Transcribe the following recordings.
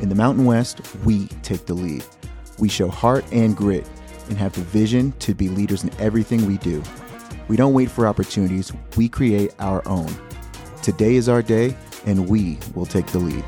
In the Mountain West, we take the lead. We show heart and grit and have the vision to be leaders in everything we do. We don't wait for opportunities, we create our own. Today is our day, and we will take the lead.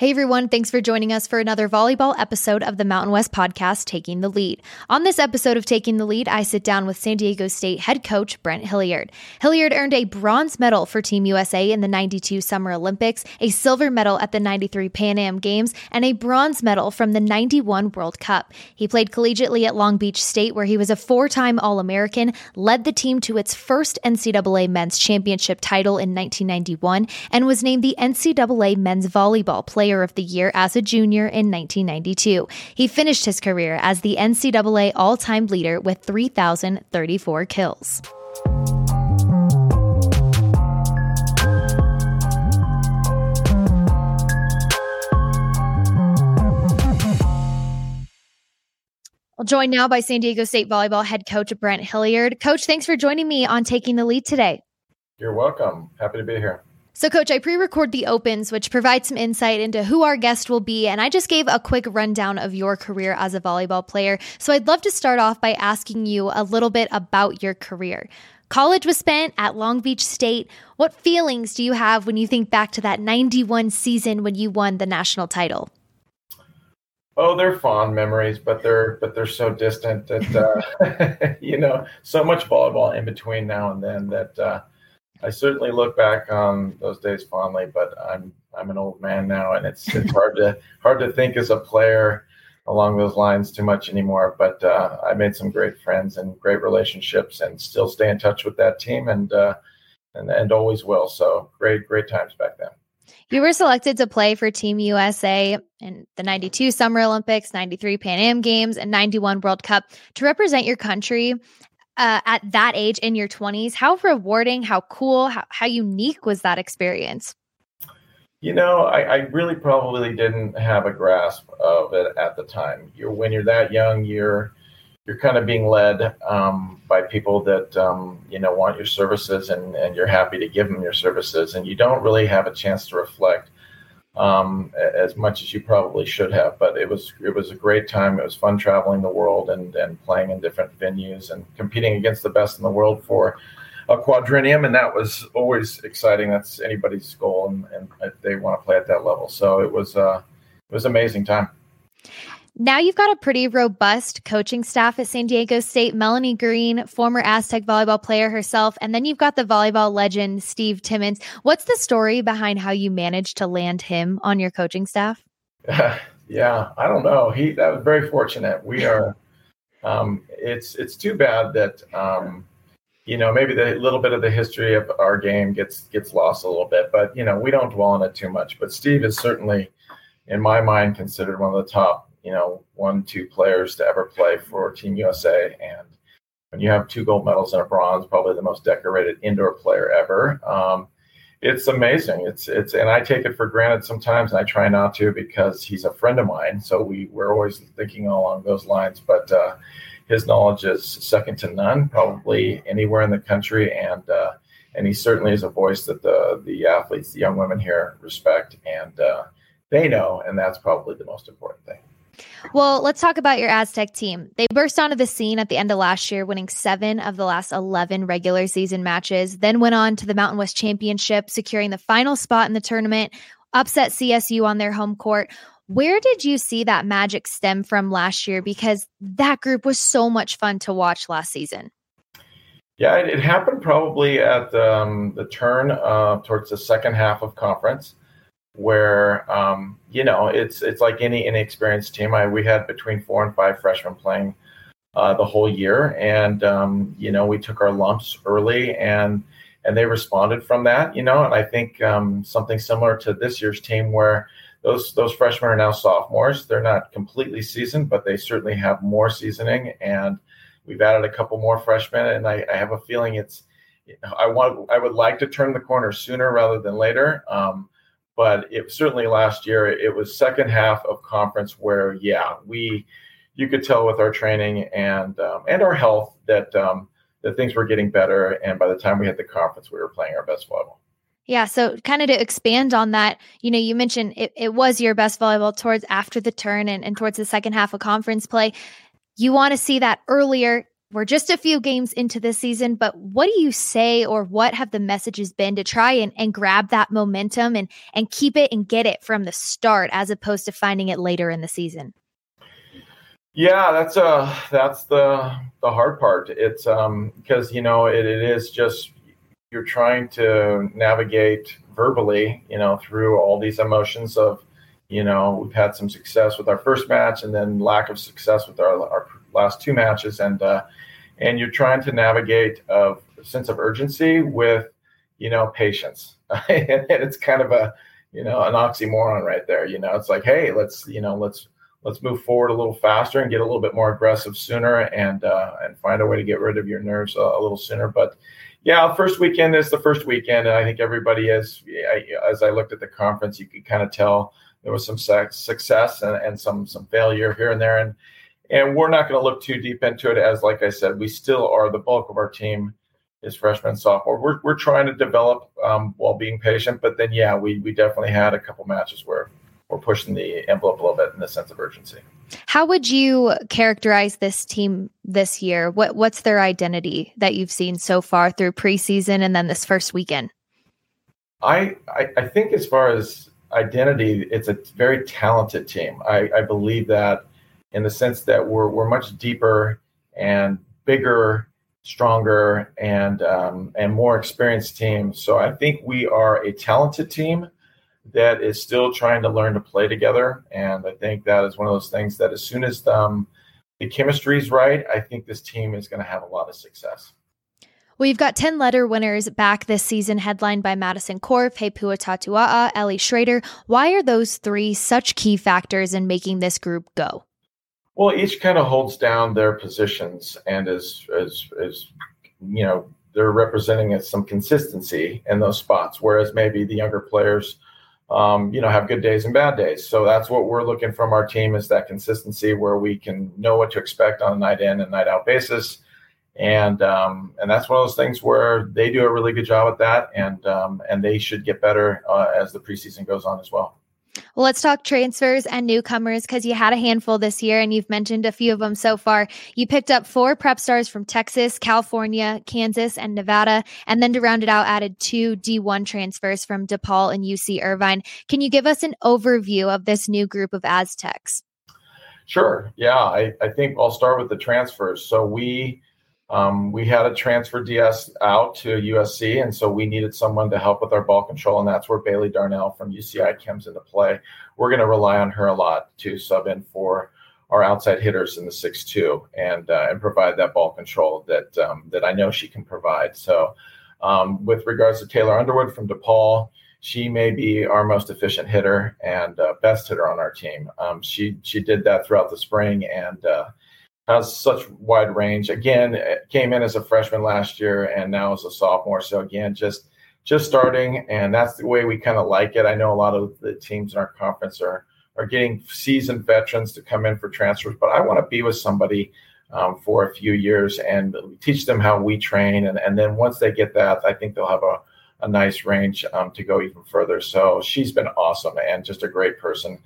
Hey everyone, thanks for joining us for another volleyball episode of the Mountain West podcast, Taking the Lead. On this episode of Taking the Lead, I sit down with San Diego State head coach Brent Hilliard. Hilliard earned a bronze medal for Team USA in the 92 Summer Olympics, a silver medal at the 93 Pan Am Games, and a bronze medal from the 91 World Cup. He played collegiately at Long Beach State, where he was a four time All American, led the team to its first NCAA men's championship title in 1991, and was named the NCAA men's volleyball player Player of the Year as a junior in 1992. He finished his career as the NCAA all time leader with 3,034 kills. Well, joined now by San Diego State volleyball head coach Brent Hilliard. Coach, thanks for joining me on Taking the Lead today. You're welcome. Happy to be here. So, Coach, I pre record the opens, which provides some insight into who our guest will be. And I just gave a quick rundown of your career as a volleyball player. So, I'd love to start off by asking you a little bit about your career. College was spent at Long Beach State. What feelings do you have when you think back to that 91 season when you won the national title? Oh, they're fond memories, but they're but they're so distant that uh, you know so much volleyball in between now and then that uh, I certainly look back on those days fondly, but I'm I'm an old man now, and it's it's hard to hard to think as a player along those lines too much anymore. But uh, I made some great friends and great relationships, and still stay in touch with that team, and uh, and and always will. So great great times back then. You were selected to play for Team USA in the 92 Summer Olympics, 93 Pan Am Games, and 91 World Cup to represent your country uh, at that age in your 20s. How rewarding, how cool, how, how unique was that experience? You know, I, I, really probably didn't have a grasp of it at the time. You're when you're that young, you're you're kind of being led um, by people that um, you know want your services, and and you're happy to give them your services, and you don't really have a chance to reflect um, as much as you probably should have. But it was it was a great time. It was fun traveling the world and and playing in different venues and competing against the best in the world for a quadrennium, and that was always exciting. That's anybody's goal, and, and they want to play at that level. So it was uh, it was amazing time. Now you've got a pretty robust coaching staff at San Diego State. Melanie Green, former Aztec volleyball player herself, and then you've got the volleyball legend Steve Timmons. What's the story behind how you managed to land him on your coaching staff? yeah, I don't know. He that was very fortunate. We are. Um, it's it's too bad that um, you know maybe the little bit of the history of our game gets gets lost a little bit, but you know we don't dwell on it too much. But Steve is certainly, in my mind, considered one of the top you know, one, two players to ever play for Team USA. And when you have two gold medals and a bronze, probably the most decorated indoor player ever. Um, it's amazing. It's it's and I take it for granted sometimes, and I try not to because he's a friend of mine. So we we're always thinking along those lines. But uh, his knowledge is second to none, probably anywhere in the country, and uh, and he certainly is a voice that the the athletes, the young women here respect, and uh, they know, and that's probably the most important thing. Well, let's talk about your Aztec team. They burst onto the scene at the end of last year, winning seven of the last 11 regular season matches, then went on to the Mountain West Championship, securing the final spot in the tournament, upset CSU on their home court. Where did you see that magic stem from last year? Because that group was so much fun to watch last season. Yeah, it, it happened probably at um, the turn uh, towards the second half of conference where um, you know it's it's like any inexperienced team. I we had between four and five freshmen playing uh, the whole year, and um, you know we took our lumps early, and and they responded from that. You know, and I think um, something similar to this year's team where those those freshmen are now sophomores. They're not completely seasoned, but they certainly have more seasoning, and we've added a couple more freshmen, and I, I have a feeling it's. I want. I would like to turn the corner sooner rather than later. Um, but it certainly last year it was second half of conference where yeah we you could tell with our training and um, and our health that um, that things were getting better and by the time we had the conference we were playing our best volleyball Yeah. So, kind of to expand on that, you know, you mentioned it, it was your best volleyball towards after the turn and, and towards the second half of conference play. You want to see that earlier. We're just a few games into this season, but what do you say or what have the messages been to try and, and grab that momentum and, and keep it and get it from the start as opposed to finding it later in the season? Yeah, that's uh that's the the hard part. It's um because you know it, it is just you're trying to navigate verbally, you know, through all these emotions of, you know, we've had some success with our first match and then lack of success with our, our last two matches, and uh, and you're trying to navigate a sense of urgency with, you know, patience, and it's kind of a, you know, an oxymoron right there. You know, it's like, hey, let's, you know, let's let's move forward a little faster and get a little bit more aggressive sooner, and uh, and find a way to get rid of your nerves a, a little sooner, but yeah, first weekend is the first weekend, and I think everybody is. As I looked at the conference, you could kind of tell there was some success and, and some some failure here and there, and and we're not going to look too deep into it. As like I said, we still are the bulk of our team is freshman sophomore. We're we're trying to develop um, while being patient, but then yeah, we we definitely had a couple matches where we're pushing the envelope a little bit in the sense of urgency. How would you characterize this team this year? What what's their identity that you've seen so far through preseason and then this first weekend? I I, I think as far as identity, it's a very talented team. I, I believe that in the sense that we're we're much deeper and bigger, stronger, and um, and more experienced team. So I think we are a talented team that is still trying to learn to play together. And I think that is one of those things that as soon as um, the chemistry is right, I think this team is going to have a lot of success. Well, you've got 10 letter winners back this season, headlined by Madison Korf, Heipua Tatua'a, Ellie Schrader. Why are those three such key factors in making this group go? Well, each kind of holds down their positions and is, is, is you know, they're representing some consistency in those spots, whereas maybe the younger players – um, you know, have good days and bad days. So that's what we're looking from our team is that consistency where we can know what to expect on a night in and night out basis. And um, and that's one of those things where they do a really good job at that, and um, and they should get better uh, as the preseason goes on as well. Well, let's talk transfers and newcomers because you had a handful this year and you've mentioned a few of them so far. You picked up four prep stars from Texas, California, Kansas, and Nevada. And then to round it out, added two D1 transfers from DePaul and UC Irvine. Can you give us an overview of this new group of Aztecs? Sure. Yeah, I, I think I'll start with the transfers. So we um, we had a transfer DS out to USC, and so we needed someone to help with our ball control, and that's where Bailey Darnell from UCI comes into play. We're going to rely on her a lot to sub in for our outside hitters in the six two and uh, and provide that ball control that um, that I know she can provide. So, um, with regards to Taylor Underwood from DePaul, she may be our most efficient hitter and uh, best hitter on our team. Um, she she did that throughout the spring and. Uh, has such wide range. Again, came in as a freshman last year and now as a sophomore. So again, just just starting, and that's the way we kind of like it. I know a lot of the teams in our conference are are getting seasoned veterans to come in for transfers, but I want to be with somebody um, for a few years and teach them how we train, and and then once they get that, I think they'll have a a nice range um, to go even further. So she's been awesome and just a great person.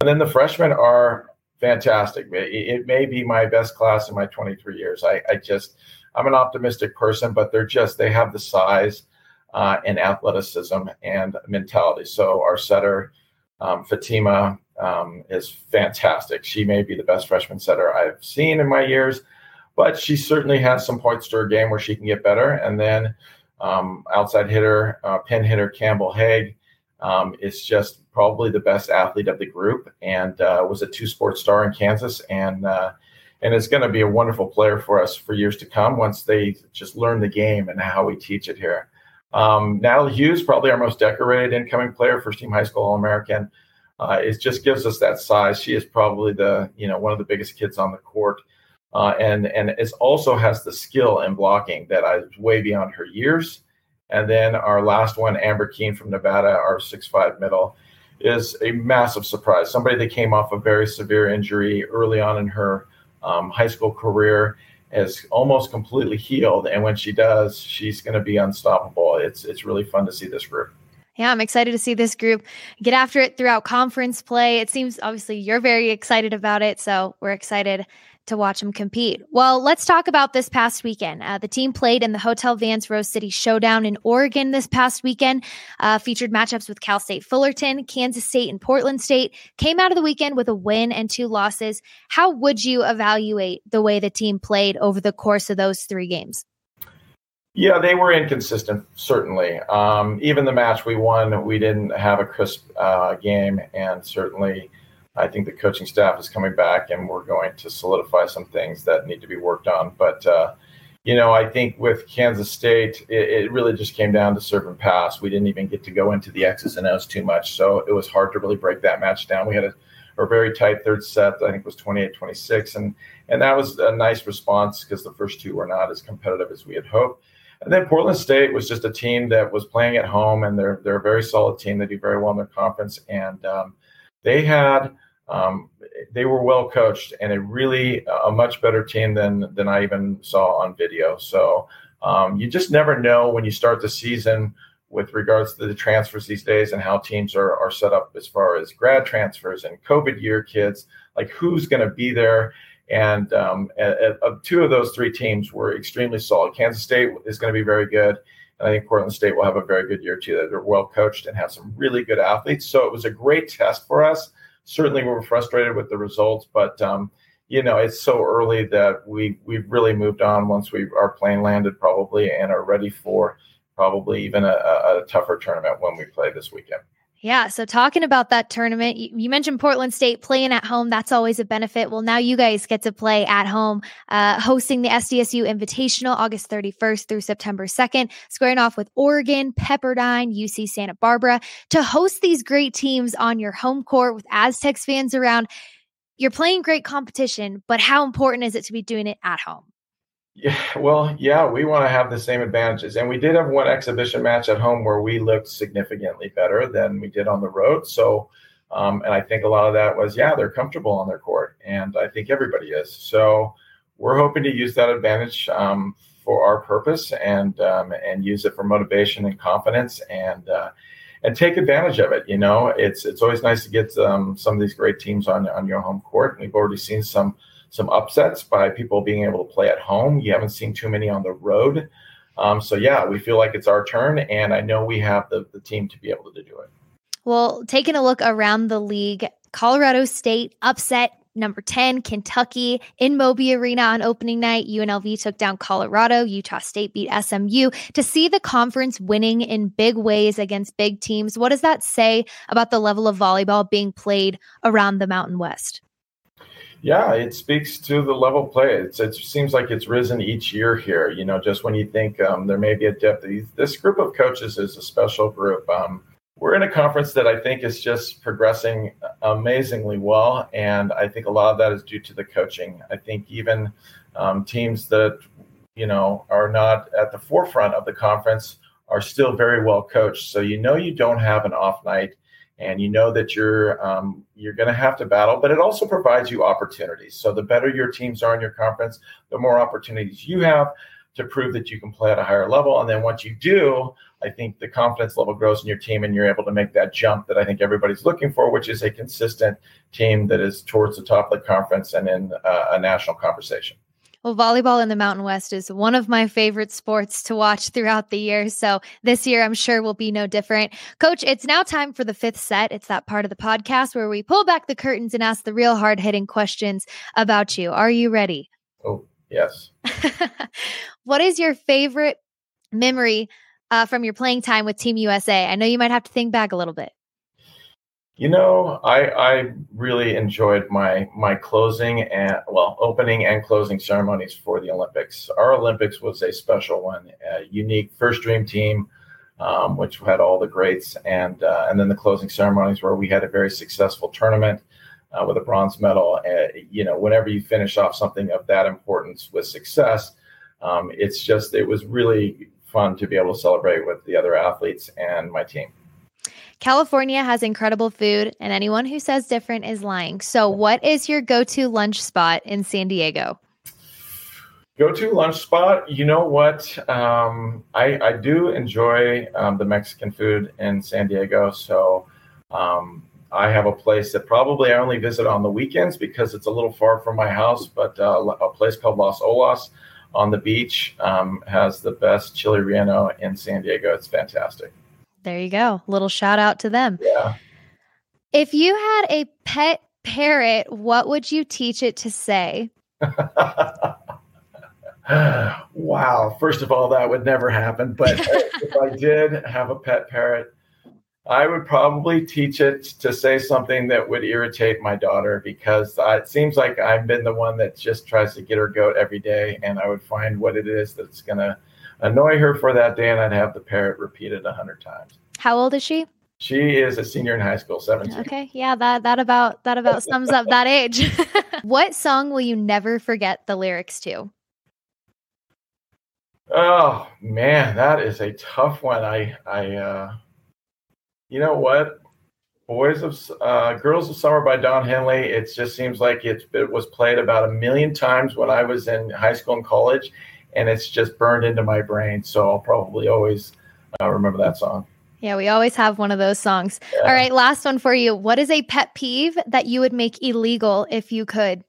And then the freshmen are fantastic. It, it, may be my best class in my 23 years. I, I, just, I'm an optimistic person, but they're just, they have the size uh, and athleticism and mentality. So our setter, um, Fatima, um, is fantastic. She may be the best freshman setter I've seen in my years, but she certainly has some points to her game where she can get better. And then um, outside hitter, uh, pin hitter Campbell Haig um, is just probably the best athlete of the group, and uh, was a two sport star in Kansas, and uh, and is going to be a wonderful player for us for years to come once they just learn the game and how we teach it here. Um, Natalie Hughes, probably our most decorated incoming player, first team high school All American. Uh, it just gives us that size. She is probably the you know one of the biggest kids on the court, uh, and and is also has the skill in blocking that is way beyond her years. And then our last one, Amber Keene from Nevada, our six-five middle is a massive surprise. Somebody that came off a very severe injury early on in her um, high school career is almost completely healed, and when she does, she's going to be unstoppable. It's it's really fun to see this group. Yeah, I'm excited to see this group get after it throughout conference play. It seems obviously you're very excited about it, so we're excited to watch them compete. Well, let's talk about this past weekend. Uh, the team played in the Hotel Vance Rose City Showdown in Oregon this past weekend, uh, featured matchups with Cal State Fullerton, Kansas State, and Portland State. Came out of the weekend with a win and two losses. How would you evaluate the way the team played over the course of those three games? Yeah, they were inconsistent, certainly. Um, even the match we won, we didn't have a crisp uh, game, and certainly I think the coaching staff is coming back, and we're going to solidify some things that need to be worked on. But uh, you know, I think with Kansas State, it, it, really just came down to serve and pass. We didn't even get to go into the X's and O's too much, so it was hard to really break that match down. We had a, a very tight third set. I think was 28-26, and and that was a nice response because the first two were not as competitive as we had hoped. And then Portland State was just a team that was playing at home, and they're they're a very solid team. They do very well in their conference, and um, they had um, they were well coached and a really a much better team than than I even saw on video. So um, you just never know when you start the season with regards to the transfers these days and how teams are are set up as far as grad transfers and COVID year kids. Like who's going to be there? And um, two of those three teams were extremely solid. Kansas State is going to be very good. I think Portland State will have a very good year too. They're well coached and have some really good athletes. So it was a great test for us. Certainly, we were frustrated with the results, but um, you know it's so early that we we've really moved on once we our plane landed probably and are ready for probably even a, a tougher tournament when we play this weekend. Yeah. So, talking about that tournament, you, mentioned Portland State playing at home. That's always a benefit. Well, now you guys get to play at home, uh, hosting the SDSU Invitational August 31st through September 2nd, squaring off with Oregon, Pepperdine, UC Santa Barbara. To host these great teams on your home court with Aztecs fans around, you're playing great competition, but how important is it to be doing it at home? Yeah, well, yeah, we want to have the same advantages. And we did have one exhibition match at home where we looked significantly better than we did on the road. So, um, and I think a lot of that was, yeah, they're comfortable on their court. And I think everybody is. So we're hoping to use that advantage um, for our purpose and um, and use it for motivation and confidence and uh, and take advantage of it. You know, it's it's always nice to get um, some of these great teams on on your home court. And We've already seen some some upsets by people being able to play at home. You haven't seen too many on the road. Um, so yeah, we feel like it's our turn, and I know we have the, the team to be able to do it. Well, taking a look around the league, Colorado State upset number 10, Kentucky in Moby Arena on opening night. UNLV took down Colorado. Utah State beat SMU. To see the conference winning in big ways against big teams, what does that say about the level of volleyball being played around the Mountain West? Yeah, it speaks to the level play. It's, it seems like it's risen each year here. You know, just when you think um, there may be a depth, this group of coaches is a special group. Um, we're in a conference that I think is just progressing amazingly well, and I think a lot of that is due to the coaching. I think even um, teams that you know are not at the forefront of the conference are still very well coached. So you know you don't have an off night and you know that you're um, you're going to have to battle but it also provides you opportunities. So the better your teams are in your conference the more opportunities you have to prove that you can play at a higher level. And then once you do i think the confidence level grows in your team and you're able to make that jump that i think everybody's looking for which is a consistent team that is towards the top of the conference and in uh, a national conversation well, volleyball in the Mountain West is one of my favorite sports to watch throughout the year. So this year, I'm sure will be no different. Coach, it's now time for the fifth set. It's that part of the podcast where we pull back the curtains and ask the real hard hitting questions about you. Are you ready? Oh, yes. what is your favorite memory uh, from your playing time with Team USA? I know you might have to think back a little bit. You know, I I really enjoyed my my closing and well opening and closing ceremonies for the Olympics. Our Olympics was a special one, a unique first dream team, um, which had all the greats, and uh, and then the closing ceremonies where we had a very successful tournament uh, with a bronze medal. Uh, you know, whenever you finish off something of that importance with success, um, it's just it was really fun to be able to celebrate with the other athletes and my team. California has incredible food, and anyone who says different is lying. So, what is your go to lunch spot in San Diego? Go-to lunch spot. You know what? Um, I, I do enjoy um, the Mexican food in San Diego. So um, I have a place that probably I only visit on the weekends because it's a little far from my house. But uh, a place called Las Olas on the beach um, has the best chili relleno in San Diego. It's fantastic. There you go. Little shout out to them. Yeah. If you had a pet parrot, what would you teach it to say? wow. First of all, that would never happen. But if I did have a pet parrot, I would probably teach it to say something that would irritate my daughter because it seems like I've been the one that just tries to get her goat every day. And I would find what it is that's going to annoy her for that day. And I'd have the parrot repeat it a hundred times. How old is she? She is a senior in high school, 17. Okay. Yeah, that that about that about sums up that age. what song will you never forget the lyrics to? Oh man, that is a tough one. I I uh you know what? Boys of uh, Girls of Summer by Don Henley. It just seems like it, it was played about a million times when I was in high school and college, and it's just burned into my brain. So I'll probably always uh, remember that song. Yeah, we always have one of those songs. Yeah. All right, last one for you. What is a pet peeve that you would make illegal if you could?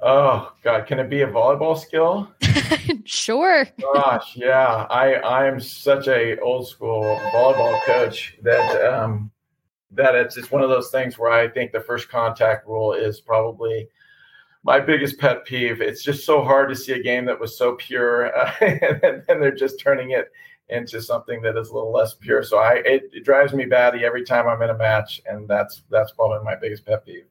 Oh God, can it be a volleyball skill? sure. Gosh, yeah. I I'm such a old school volleyball coach that um that it's just one of those things where I think the first contact rule is probably my biggest pet peeve. It's just so hard to see a game that was so pure, uh, and then they're just turning it into something that is a little less pure. So I it, it, drives me batty every time I'm in a match, and that's that's probably my biggest pet peeve.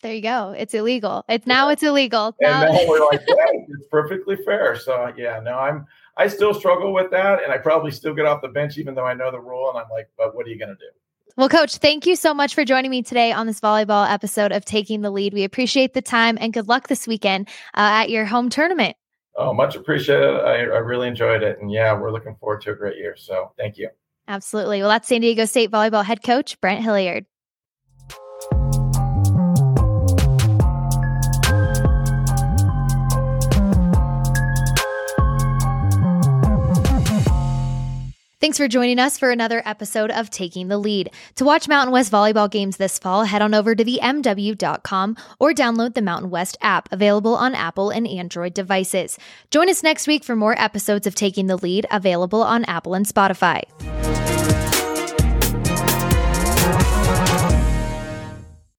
There you go. It's illegal. It's now it's illegal. Now, and now we're like, yeah, it's perfectly fair. So yeah, no, I'm I still struggle with that, and I probably still get off the bench even though I know the rule, and I'm like, but what are you going to do? Well, coach, thank you so much for joining me today on this volleyball episode of Taking the Lead. We appreciate the time and good luck this weekend uh, at your home tournament. Oh, much appreciated. I, I really enjoyed it. And yeah, we're looking forward to a great year. So thank you. Absolutely. Well, that's San Diego State volleyball head coach, Brent Hilliard. Thanks for joining us for another episode of Taking the Lead. To watch Mountain West volleyball games this fall, head on over to the MW.com or download the Mountain West app, available on Apple and Android devices. Join us next week for more episodes of Taking the Lead, available on Apple and Spotify.